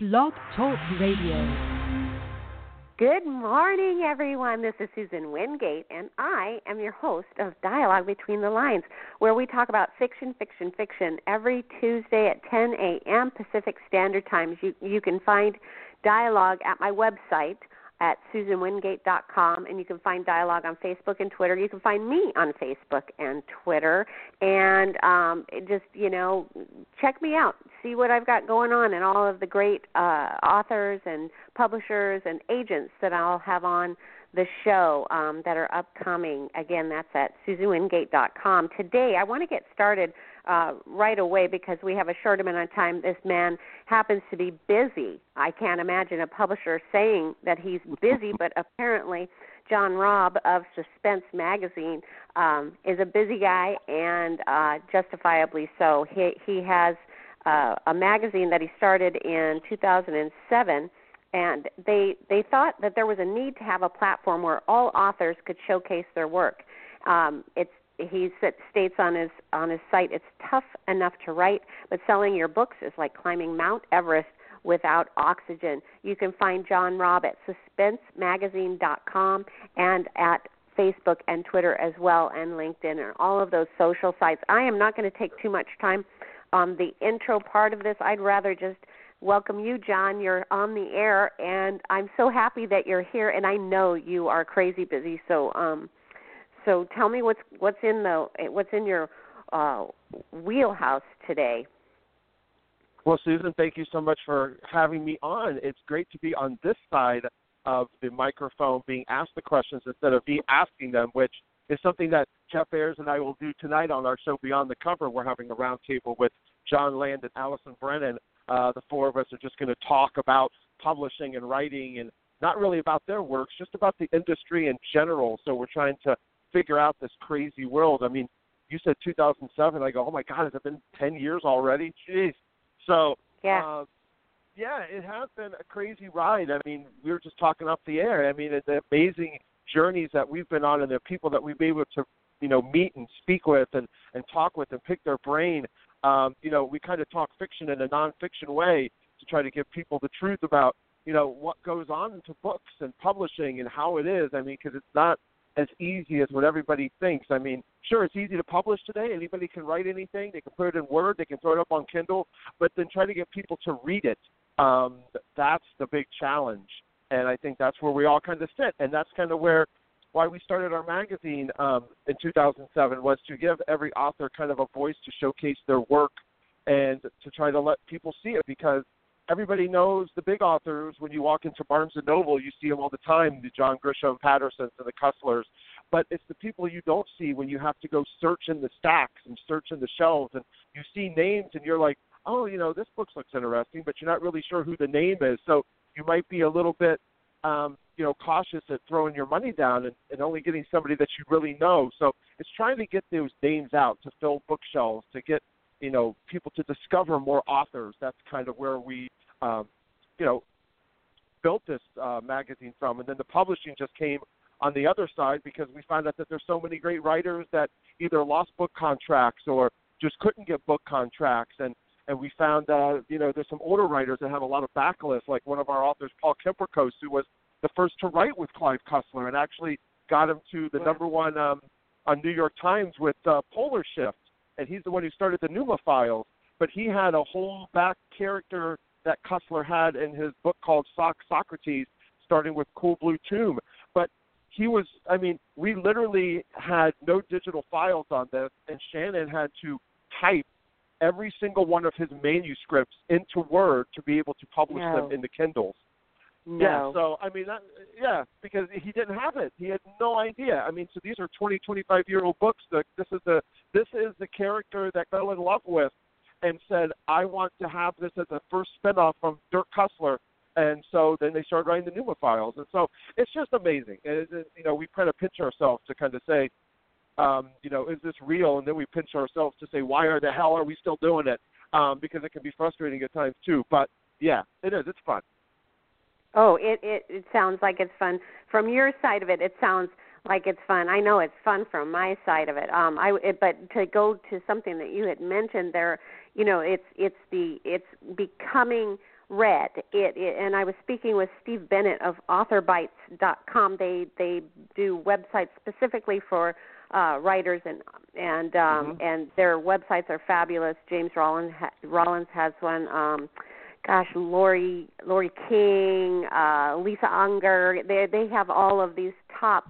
Blog Talk Radio. Good morning, everyone. This is Susan Wingate, and I am your host of Dialogue Between the Lines, where we talk about fiction, fiction, fiction every Tuesday at 10 a.m. Pacific Standard Time. You, you can find Dialogue at my website, at susanwingate.com, and you can find dialogue on Facebook and Twitter. You can find me on Facebook and Twitter, and um, just you know, check me out, see what I've got going on, and all of the great uh, authors and publishers and agents that I'll have on the show um, that are upcoming. Again, that's at susanwingate.com. Today, I want to get started uh, right away because we have a short amount of time. This man happens to be busy. I can't imagine a publisher saying that he's busy, but apparently, John Raab of Suspense Magazine um, is a busy guy, and uh, justifiably so. He he has uh, a magazine that he started in 2007 and they they thought that there was a need to have a platform where all authors could showcase their work. Um, it's he states on his on his site it's tough enough to write, but selling your books is like climbing Mount Everest without oxygen. You can find John Raab at suspensemagazine.com and at Facebook and Twitter as well, and LinkedIn and all of those social sites. I am not going to take too much time on the intro part of this. I'd rather just welcome you, John. You're on the air, and I'm so happy that you're here. And I know you are crazy busy, so um, so tell me what's what's in the what's in your uh, wheelhouse today. Well, Susan, thank you so much for having me on. It's great to be on this side of the microphone, being asked the questions instead of me asking them, which is something that Jeff Ayers and I will do tonight on our show Beyond the Cover. We're having a roundtable with John Land and Allison Brennan uh, the four of us are just going to talk about publishing and writing and not really about their works, just about the industry in general. So we're trying to figure out this crazy world. I mean, you said 2007. I go, oh my God, has it been 10 years already? Jeez. So, yeah. Uh, yeah, it has been a crazy ride. I mean, we were just talking off the air. I mean, the amazing journeys that we've been on and the people that we've been able to, you know, meet and speak with and, and talk with and pick their brain um, you know, we kind of talk fiction in a nonfiction way to try to give people the truth about, you know, what goes on into books and publishing and how it is. I mean, because it's not as easy as what everybody thinks. I mean, sure, it's easy to publish today. Anybody can write anything. They can put it in Word. They can throw it up on Kindle. But then try to get people to read it. Um, that's the big challenge. And I think that's where we all kind of sit. And that's kind of where why we started our magazine um, in 2007 was to give every author kind of a voice to showcase their work and to try to let people see it because everybody knows the big authors. When you walk into Barnes and Noble, you see them all the time, the John Grisham Pattersons and the Cusslers. But it's the people you don't see when you have to go search in the stacks and search in the shelves, and you see names, and you're like, oh, you know, this book looks interesting, but you're not really sure who the name is. So you might be a little bit um, you know cautious at throwing your money down and, and only getting somebody that you really know. So it's trying to get those names out to fill bookshelves to get you know people to discover more authors. That's kind of where we um, you know built this uh, magazine from, and then the publishing just came on the other side because we found out that there's so many great writers that either lost book contracts or just couldn't get book contracts. And and we found uh, you know there's some older writers that have a lot of backlists like one of our authors Paul Kemprecos who was the first to write with Clive Cussler and actually got him to the number one um, on New York Times with uh, Polar Shift, and he's the one who started the Numa Files. But he had a whole back character that Cussler had in his book called Sock Socarides, starting with Cool Blue Tomb. But he was, I mean, we literally had no digital files on this, and Shannon had to type every single one of his manuscripts into Word to be able to publish no. them in the Kindles. No. Yeah, so I mean, that, yeah, because he didn't have it. He had no idea. I mean, so these are 20, 25 year old books. That this is the this is the character that fell in love with, and said, I want to have this as a first spinoff from Dirk Cussler. And so then they started writing the Numa files, and so it's just amazing. And it, you know, we kind of pinch ourselves to kind of say, um, you know, is this real? And then we pinch ourselves to say, why are the hell are we still doing it? Um, because it can be frustrating at times too. But yeah, it is. It's fun. Oh, it, it it sounds like it's fun. From your side of it, it sounds like it's fun. I know it's fun from my side of it. Um, I it, but to go to something that you had mentioned there, you know, it's it's the it's becoming read. It, it and I was speaking with Steve Bennett of AuthorBytes.com. They they do websites specifically for uh, writers and and um, mm-hmm. and their websites are fabulous. James Rollins ha- Rollins has one. Um, gosh, Laurie Laurie King, uh, Lisa Unger. They they have all of these top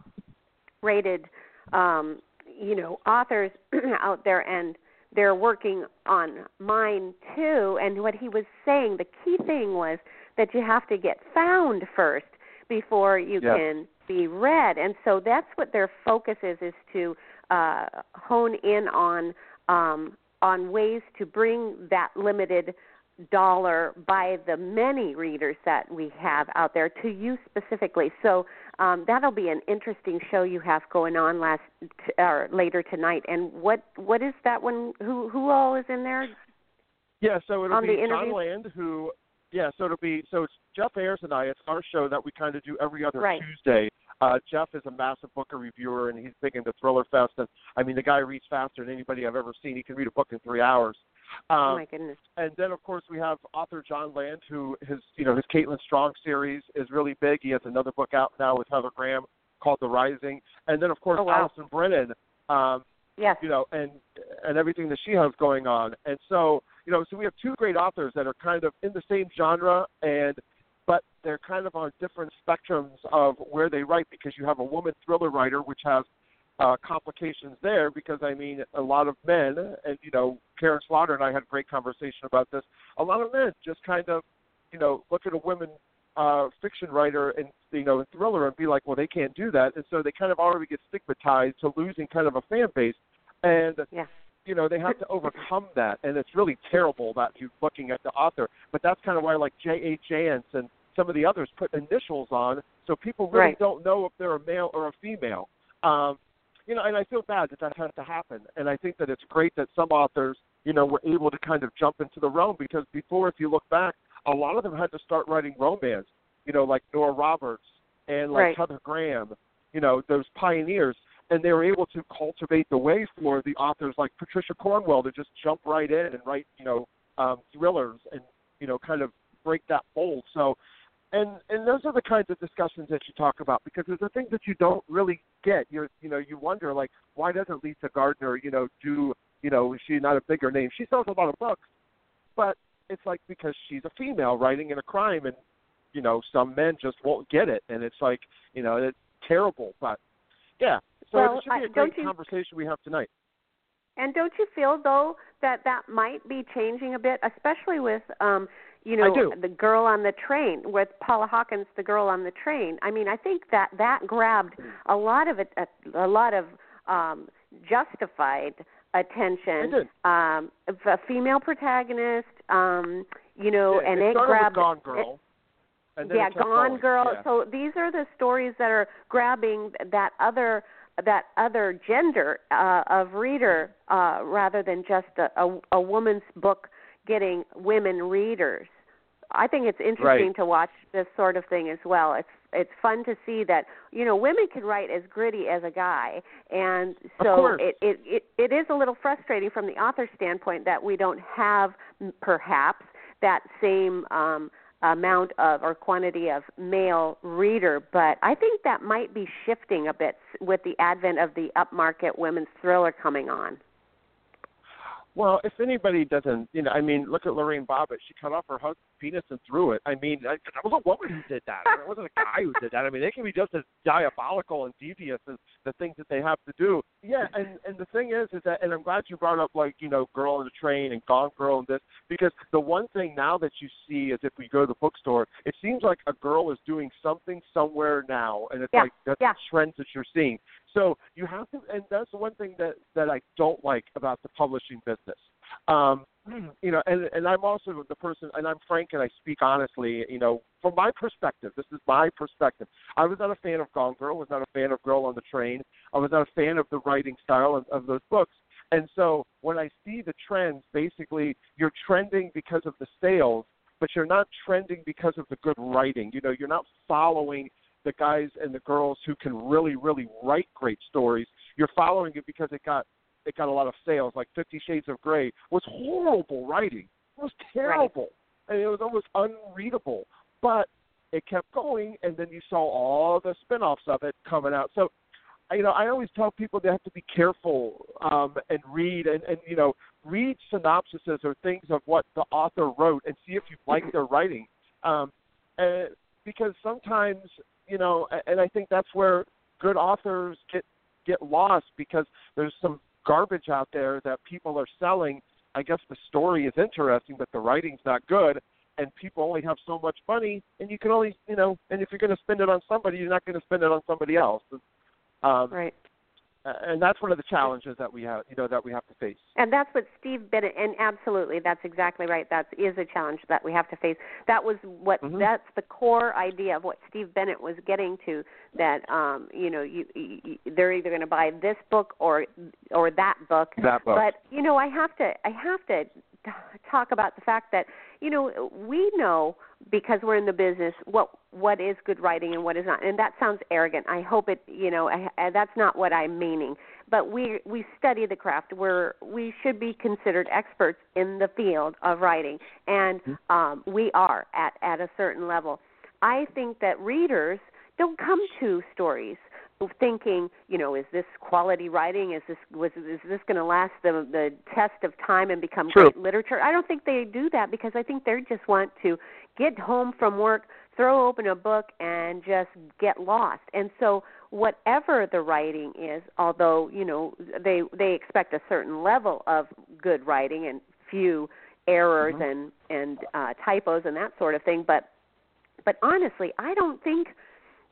rated um, you know authors out there and they're working on mine too and what he was saying the key thing was that you have to get found first before you yeah. can be read and so that's what their focus is is to uh, hone in on um, on ways to bring that limited dollar by the many readers that we have out there to you specifically. So um, that'll be an interesting show you have going on last t- or later tonight. And what what is that one? Who who all is in there? Yeah, so it'll on be? John Land who. Yeah, so it'll be so it's Jeff Ayers and I. It's our show that we kind of do every other Right. Tuesday. Uh, Jeff is a massive book reviewer, and he's big into Thriller Fest. And I mean, the guy reads faster than anybody I've ever seen. He can read a book in three hours. Um, oh my goodness! and then of course we have author John Land, who his you know his Caitlin Strong series is really big. He has another book out now with Heather Graham called The Rising, and then of course Oh, wow. Allison Brennan, um, Yes. you know, and and everything that she has going on. And so you know, so we have two great authors that are kind of in the same genre and but they're kind of on different spectrums of where they write because you have a woman thriller writer which has uh, complications there because I mean a lot of men and you know Karin Slaughter and I had a great conversation about this. A lot of men just kind of you know look at a woman uh, fiction writer and you know thriller and be like, well they can't do that, and so they kind of already get stigmatized to losing kind of a fan base, and Yeah. you know they have to overcome that, and it's really terrible that you're looking at the author. But that's kind of why like J. A. Jance and some of the others put initials on, so people really Right. don't know if they're a male or a female. Um, you know, and I feel bad that that has to happen. And I think that it's great that some authors, you know, were able to kind of jump into the realm because before, if you look back, a lot of them had to start writing romance. You know, like Nora Roberts and like Right. Heather Graham. You know, those pioneers, and they were able to cultivate the way for the authors like Patricia Cornwell to just jump right in and write, you know, um, thrillers and you know, kind of break that mold. So and and those are the kinds of discussions that you talk about because there's the things that you don't really get. You're you know you wonder like why doesn't Lisa Gardner you know do you know she's not a bigger name? She sells a lot of books, but it's like because she's a female writing in a crime and you know some men just won't get it and it's like you know it's terrible. But yeah, so Well, it should be a great you- conversation we have tonight. And don't you feel though that that might be changing a bit, especially with um you know the girl on the train with Paula Hawkins, the girl on the train. I mean, I think that that grabbed a lot of it, a, a lot of um justified attention. It. Um, a female protagonist, um, you know, Yeah, and it it grabbed Gone it- Girl. then yeah, Gone going. Girl. Yeah. So these are the stories that are grabbing that other that other gender uh, of reader uh, rather than just a, a, a woman's book getting women readers. I think it's interesting Right. to watch this sort of thing as well. It's it's fun to see that you know women can write as gritty as a guy, and so it, it it it is a little frustrating from the author standpoint that we don't have perhaps that same um, amount of or quantity of male reader, but I think that might be shifting a bit with the advent of the upmarket women's thriller coming on. Well, if anybody doesn't, you know, I mean, look at Lorena Bobbitt. She cut off her husband's penis and threw it. I mean, that that was a woman who did that. It wasn't a guy who did that. I mean, they can be just as diabolical and devious as the things that they have to do. Yeah, and and the thing is, is that, and I'm glad you brought up like you know, Girl on the Train and Gone Girl and this because the one thing now that you see is if we go to the bookstore, it seems like a girl is doing something somewhere now, and it's Yeah, like that's yeah. the trends that you're seeing. So you have to, and that's the one thing that that I don't like about the publishing business. Um, you know, and and I'm also the person, and I'm frank, and I speak honestly. You know, from my perspective, this is my perspective. I was not a fan of Gone Girl. Was not a fan of Girl on the Train. I was not a fan of the writing style of, of those books. And so when I see the trends, basically you're trending because of the sales, but you're not trending because of the good writing. You know, you're not following the guys and the girls who can really, really write great stories. You're following it because it got it got a lot of sales. Like Fifty Shades of Grey was horrible writing. It was terrible. and it was almost unreadable. But it kept going, and then you saw all the spin-offs of it coming out. So, you know, I always tell people they have to be careful um, and read and, and you know read synopsises or things of what the author wrote and see if you like their writing. Um, and because sometimes you know, and I think that's where good authors get get lost because there's some garbage out there that people are selling. I guess the story is interesting, but the writing's not good, and people only have so much money, and you can only, you know, and if you're going to spend it on somebody, you're not going to spend it on somebody else. Um, right and that's one of the challenges that we have, you know, that we have to face. And that's what Steve Bennett, and absolutely, that's exactly right. That is a challenge that we have to face. That was what mm-hmm. that's the core idea of what Steve Bennett was getting to. That um, you know, you, you they're either going to buy this book or or that book. That book. But you know, I have to I have to talk about the fact that you know we know because we're in the business what what is good writing and what is not. And that sounds arrogant. I hope it you know I, I, that's not what i'm meaning. But we we study the craft. We're we should be considered experts in the field of writing. And mm-hmm. um we are at at a certain level. I think that readers don't come to stories thinking, you know, is this quality writing? Is this was is this going to last the the test of time and become True. great literature? I don't think they do that because I think they just want to get home from work, throw open a book, and just get lost. And so, whatever the writing is, although you know they they expect a certain level of good writing and few errors mm-hmm. and and uh, typos and that sort of thing, but but honestly, I don't think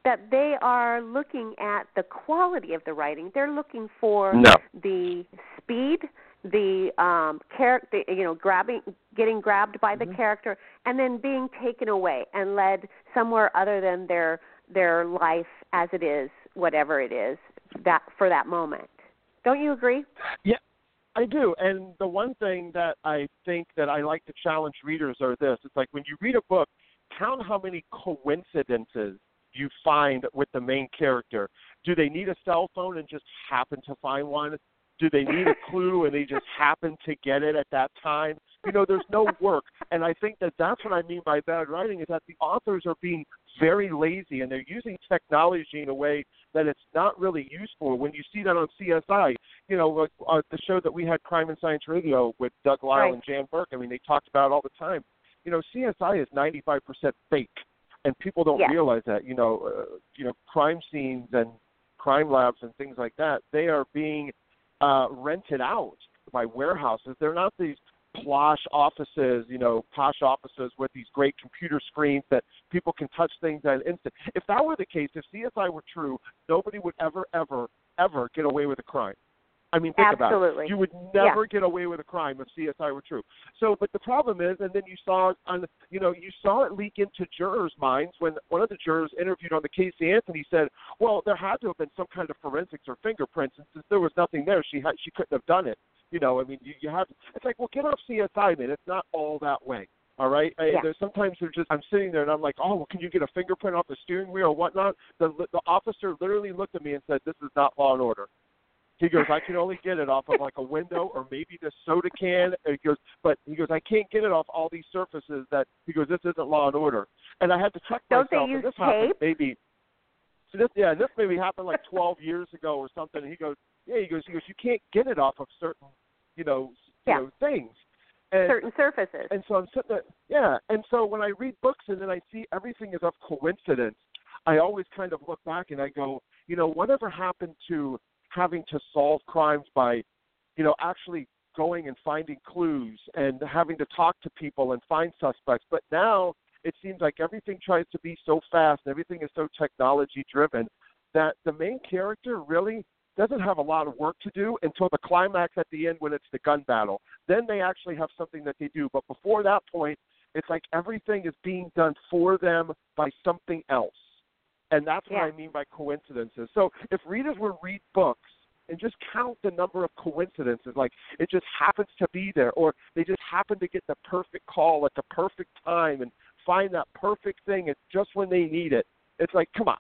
that they are looking at the quality of the writing. They're looking for no. the speed, the um character, you know, grabbing, getting grabbed by mm-hmm. the character, and then being taken away and led somewhere other than their their life as it is, whatever it is that for that moment. Don't you agree? Yeah, I do. And the one thing that I think that I like to challenge readers are this: it's like when you read a book, count how many coincidences you find with the main character? Do they need a cell phone and just happen to find one? Do they need a clue and they just happen to get it at that time? You know, there's no work. And I think that that's what I mean by bad writing is that the authors are being very lazy and they're using technology in a way that it's not really useful. When you see that on CSI, you know, uh, the show that we had, Crime and Science Radio, with Doug Lyle right. and Jan Burke, I mean, they talked about it all the time. You know, CSI is 95% fake and people don't yeah. realize that. You know, uh, you know, crime scenes and crime labs and things like that. They are being uh, rented out by warehouses. They're not these plush offices, you know, posh offices with these great computer screens that people can touch things at an instant. If that were the case, if CSI were true, nobody would ever, ever, ever get away with a crime. I mean, think Absolutely. about it. You would never yeah. get away with a crime if CSI were true. So, but the problem is, and then you saw on, you know, you saw it leak into jurors' minds when one of the jurors interviewed on the Casey Anthony said, "Well, there had to have been some kind of forensics or fingerprints, and since there was nothing there, she had, she couldn't have done it." You know, I mean, you, you have. It's like, well, get off CSI, man. It's not all that way. All right. Yeah. There's sometimes they're just. I'm sitting there and I'm like, oh, well, can you get a fingerprint off the steering wheel or whatnot? The the officer literally looked at me and said, "This is not Law and Order." He goes, I can only get it off of like a window or maybe the soda can. And he goes, but he goes, I can't get it off all these surfaces that he goes, this isn't law and order. And I had to check Don't myself. they use and this tape? happened maybe. So this, yeah, this maybe happened like 12 years ago or something. And he goes, yeah, he goes, he goes, you can't get it off of certain, you know, yeah. you know things. And, certain surfaces. And so I'm sitting there, yeah. And so when I read books and then I see everything is of coincidence, I always kind of look back and I go, you know, whatever happened to having to solve crimes by, you know, actually going and finding clues and having to talk to people and find suspects. But now it seems like everything tries to be so fast and everything is so technology driven that the main character really doesn't have a lot of work to do until the climax at the end when it's the gun battle. Then they actually have something that they do. But before that point, it's like everything is being done for them by something else. And that's yeah. what I mean by coincidences. So if readers would read books and just count the number of coincidences, like it just happens to be there, or they just happen to get the perfect call at the perfect time and find that perfect thing it's just when they need it. It's like, come on,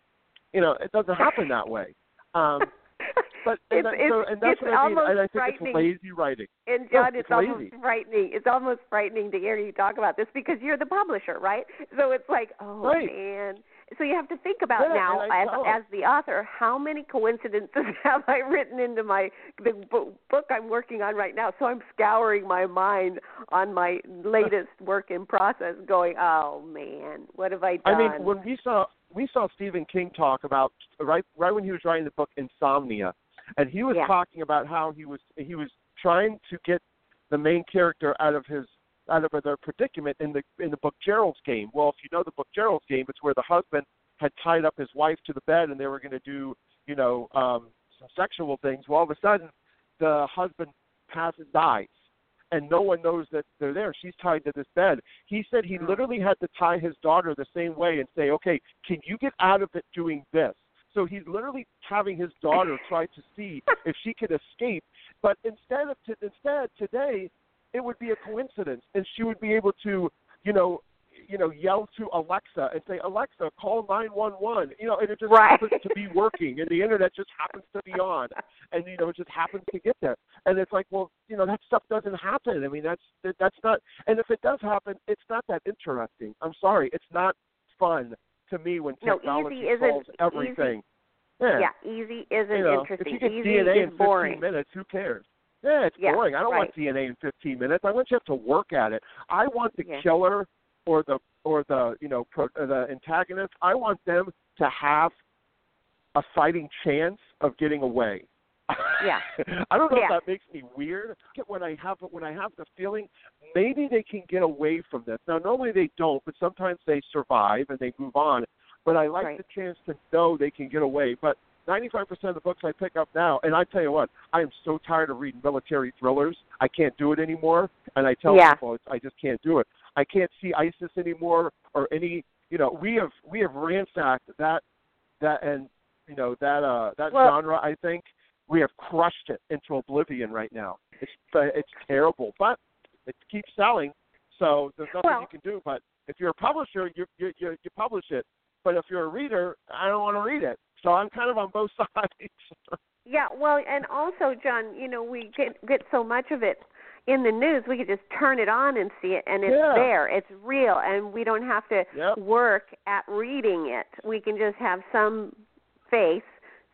you know, it doesn't happen that way. Um, but and, It's- that, it's- so, and that's it's what I mean. almost And I think it's lazy writing. And No, John, it's it's almost lazy. frightening. It's almost frightening to hear you talk about this because you're the publisher, right? So it's like, oh Right. man. So you have to think about Yeah, now, as as the author, how many coincidences have I written into my the bo- book I'm working on right now? So I'm scouring my mind on my latest work in process, going, oh man, what have I done? I mean, when we saw we saw Stephen King talk about right right when he was writing the book Insomnia, and he was Yeah. talking about how he was he was trying to get the main character out of his out of their predicament in the in the book Gerald's Game. Well, if you know the book Gerald's Game, it's where the husband had tied up his wife to the bed and they were going to do you know um, some sexual things. Well, all of a sudden, the husband passes dies. And no one knows that they're there. She's tied to this bed. He said he Mm. literally had to tie his daughter the same way and say, "Okay, can you get out of it doing this?" So he's literally having his daughter try to see if she could escape. But instead of to, instead today, it would be a coincidence, and she would be able to, you know, you know, yell to Alexa and say, "Alexa, call nine one one." You know, and it just Right. happens to be working, and the internet just happens to be on, and you know, it just happens to get there. And it's like, well, you know, that stuff doesn't happen. I mean, that's that, that's not. And if it does happen, it's not that interesting. I'm sorry, it's not fun to me when No, technology easy isn't- solves everything. Yeah. yeah, easy isn't you know, interesting. If you get easy DNA is in 15 boring. minutes, who cares? Yeah, it's Yeah, boring. I don't right. want DNA in 15 minutes. I want you to have to work at it. I want the Yeah. killer or the or the you know pro, uh, the antagonist. I want them to have a fighting chance of getting away. Yeah. I don't know Yeah. if that makes me weird. Get when I have when I have the feeling maybe they can get away from this. Now normally they don't, but sometimes they survive and they move on. But I like Right. the chance to know they can get away. But 95% of the books I pick up now, and I tell you what, I am so tired of reading military thrillers. I can't do it anymore, and I tell Yeah. people I just can't do it. I can't see ISIS anymore or any. You know, we have we have ransacked that that and you know that uh that Well- genre. I think we have crushed it into oblivion right now. It's uh, it's terrible, but it keeps selling, so there's nothing Well- you can do. But if you're a publisher, you you you, you publish it. But if you're a reader, I don't want to read it. So I'm kind of on both sides. Yeah, well, and also, John, you know, we get get so much of it in the news. We could just turn it on and see it, and it's Yeah. there. It's real, and we don't have to Yep. work at reading it. We can just have some face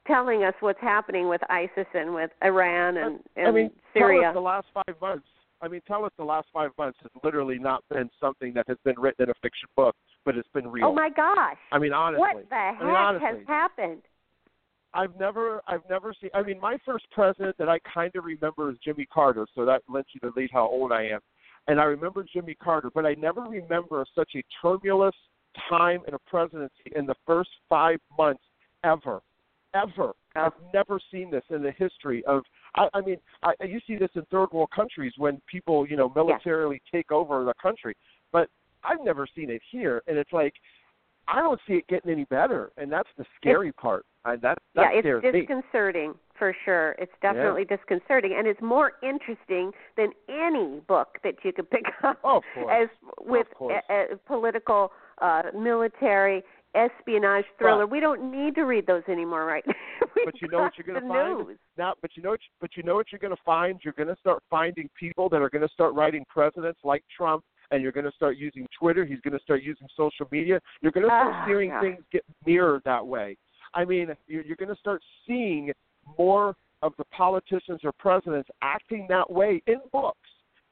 telling us what's happening with ISIS and with Iran and, and I mean, Syria. tell us the last five months. I mean, tell us the last five months has literally not been something that has been written in a fiction book, but it's been real. oh my gosh! I mean, honestly. what the heck I mean, honestly. has happened? I've never I've never seen I mean my first president that I kind of remember is Jimmy Carter, so that lets you to lead how old I am. And I remember Jimmy Carter, but I never remember such a turbulent time in a presidency in the first 5 months ever. Ever. Oh. I've never seen this in the history of I, I mean, I you see this in third world countries when people, you know, militarily take over the country. But I've never seen it here and it's like I don't see it getting any better, and that's the scary part. I, that that yeah, it's me. disconcerting for sure. It's definitely disconcerting, and it's more interesting than any book that you could pick up Oh, of course. as with Of course. a, a political, uh, military, espionage thriller. But- we don't need to read those anymore, right? But you know what you're going to find news. now. But you know, what, but you know what you're going to find. You're going to start finding people that are going to start writing presidents like Trump, and you're going to start using Twitter. He's going to start using social media. You're going to start Ah, seeing yeah. things get mirrored that way. I mean, you're, you're going to start seeing more of the politicians or presidents acting that way in books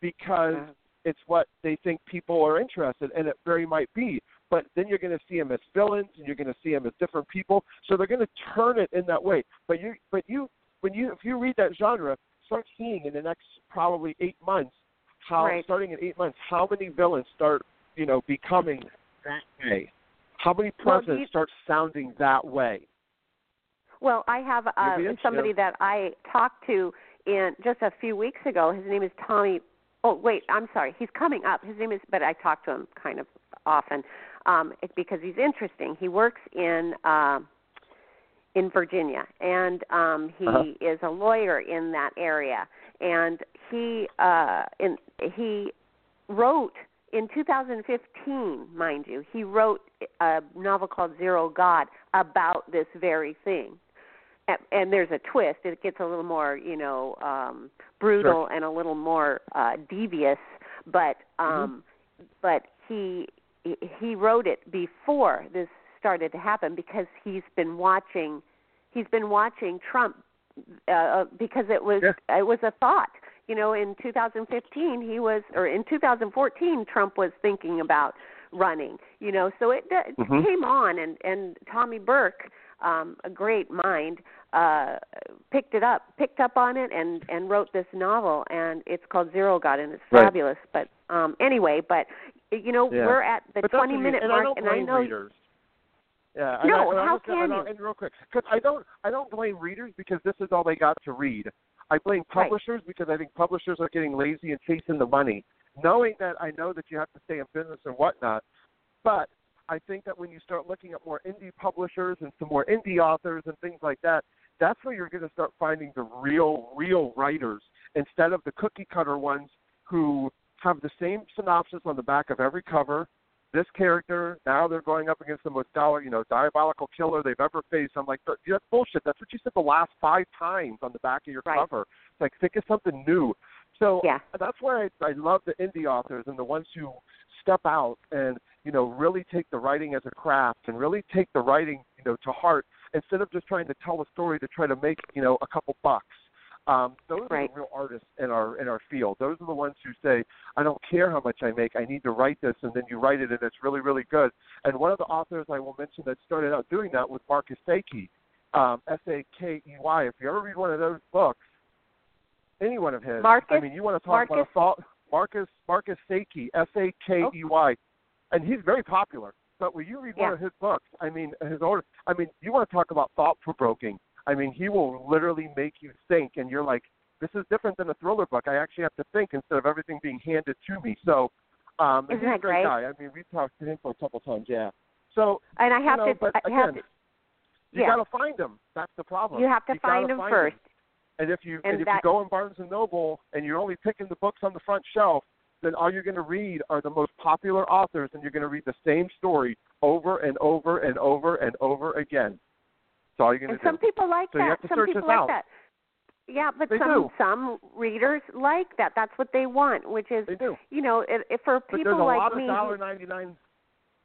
because Yeah. it's what they think people are interested, in, and it very might be. But then you're going to see them as villains, and you're going to see them as different people. So they're going to turn it in that way. But you, but you, when you, if you read that genre, start seeing in the next probably eight months how, Right. starting in eight months, how many villains start, you know, becoming that way. How many Well, presidents you- start sounding that way? Well, I have uh, somebody that I talked to in just a few weeks ago. His name is Tommy. Oh, wait, I'm sorry. He's coming up. His name is, but I talk to him kind of often um, it's because he's interesting. He works in um in Virginia, and um, he Uh-huh. is a lawyer in that area. And he uh, in he wrote in 2015, mind you, he wrote a novel called Zero God about this very thing. and, and there's a twist. It gets a little more, you know, um brutal Sure. and a little more uh devious, but um but he he wrote it before this started to happen because he's been watching he's been watching Trump uh, because it was Yeah. it was a thought. You know, in 2015 he was, or in 2014 Trump was thinking about running. You know, so it, it Mhm. came on, and and Tommy Burke, um, a great mind, uh, picked it up, picked up on it, and and wrote this novel, and it's called Zero God, and it's Right. fabulous. But um, anyway, but you know, Yeah. we're at the but 20 minute and mark, I don't and I know readers. Yeah, No, I, and how just- can you? and real quick, because I don't, I don't blame readers because this is all they got to read. I blame Right. publishers because I think publishers are getting lazy and chasing the money, knowing that I know that you have to stay in business and whatnot. But I think that when you start looking at more indie publishers and some more indie authors and things like that, that's where you're going to start finding the real, real writers instead of the cookie cutter ones who have the same synopsis on the back of every cover. This character now they're going up against the most dollar, you know, diabolical killer they've ever faced. I'm like, that's bullshit. That's what you said the last five times on the back of your Right. cover. It's like think of something new. So Yeah. that's why I, I love the indie authors and the ones who step out and you know really take the writing as a craft and really take the writing you know to heart instead of just trying to tell a story to try to make you know a couple bucks. Um, those are the real artists in our in our field. Those are the ones who say, "I don't care how much I make. I need to write this," and then you write it, and it's really really good. And one of the authors I will mention that started out doing that was Marcus Sakey, um, S A K E Y. If you ever read one of those books, any one of his, Marcus? I mean, you want to talk about a thought. Marcus Marcus Sakey, S A K E Y, and he's very popular. But when you read one of his books, I mean, his order, I mean, you want to talk about thought provoking. I mean, he will literally make you think, and you're like, this is different than a thriller book. I actually have to think instead of everything being handed to me. So, um, Isn't he's a great great? guy. I mean, we've talked to him for a couple times, yeah. So, and I have you know, to, but I have again, to, you got to find him. That's the problem. you have to You find them find first. And if you And and, if that- you go in Barnes and Noble and you're only picking the books on the front shelf, then all you're going to read are the most popular authors, and you're going to read the same story over and over and over and over again. All you're going And to do. some people like So you that. have to some search people like out. that. Yeah, but They some do. some readers like that. That's what they want, which is They do. you know, if, if for But people there's a like lot me, of dollar ninety nine.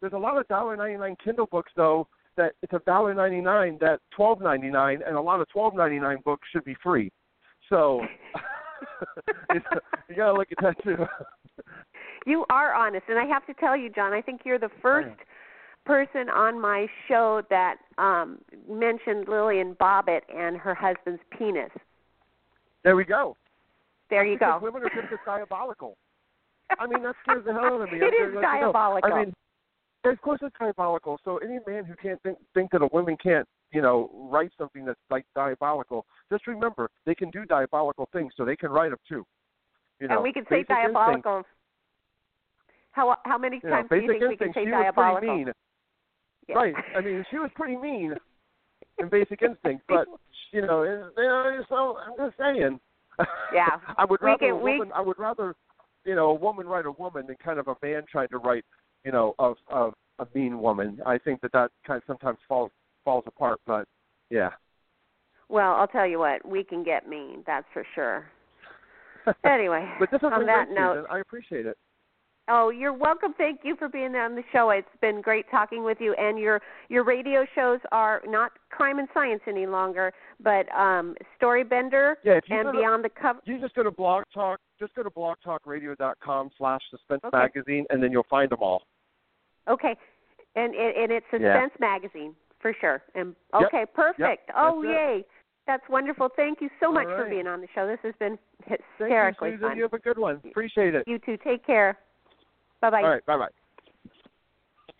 There's a lot of dollar ninety nine Kindle books though that it's a dollar ninety nine that twelve ninety nine, and a lot of twelve ninety nine books should be free. So you got to look at that too. you are honest, and I have to tell you, John, I think you're the first. Person on my show that um mentioned Lillian Bobbitt and her husband's penis. There we go. There you go. women are just as diabolical. I mean, that scares the hell out of me. It I'm is gonna let you know. diabolical. I mean, of course it's diabolical. So any man who can't think think that a woman can't, you know, write something that's like diabolical, just remember they can do diabolical things, so they can write them too. You know, and we can say diabolical. How how many you know, times do you think we can say diabolical? mean, Yeah. right? I mean, she was pretty mean in Basic Instinct, but you know, it, you know, so I'm just saying. Yeah. I would We rather can- a we- I would rather, you know, a woman write a woman than kind of a man trying to write, you know, of of a mean woman. I think that that kind of sometimes falls falls apart. But yeah. Well, I'll tell you what, we can get mean, that's for sure. Anyway, but this on that great, note, Susan. I appreciate it. Oh, you're welcome. Thank you for being on the show. It's been great talking with you. And your your radio shows are not crime and science any longer, but um Story Blender Yeah, and go to- Beyond the Cover. You just go to Blog Talk. Just go to blogtalkradio.com slash suspense Okay. magazine, and then you'll find them all. Okay, and and, and it's Yeah. Suspense Magazine for sure. And Yep. okay, perfect. oh That's it. yay, that's wonderful. Thank you so All much for being on the show. This has been hysterically Thank hysterically you, Susan. fun. You have a good one. Appreciate it. You too. Take care. Bye bye. All right. Bye bye.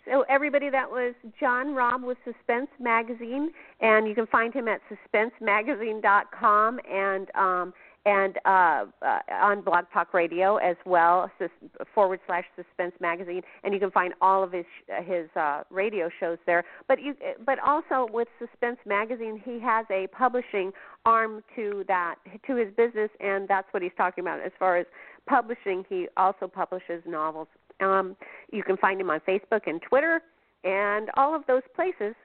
So everybody, that was John Raab with Suspense Magazine, and you can find him at suspensemagazine.com and um, and uh, uh, on Blog Talk Radio as well, sus- forward slash Suspense Magazine, and you can find all of his his uh, radio shows there. But you, but also with Suspense Magazine, he has a publishing arm to that to his business, and that's what he's talking about as far as publishing. He also publishes novels. Um, you can find him on Facebook and Twitter and all of those places.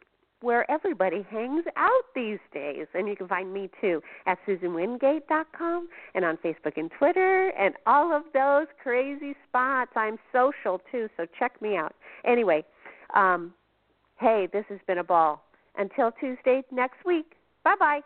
where everybody hangs out these days. And you can find me too at SusanWingate.com and on Facebook and Twitter and all of those crazy spots. I'm social too, so check me out. Anyway, um, hey, this has been a ball. Until Tuesday next week. Bye bye.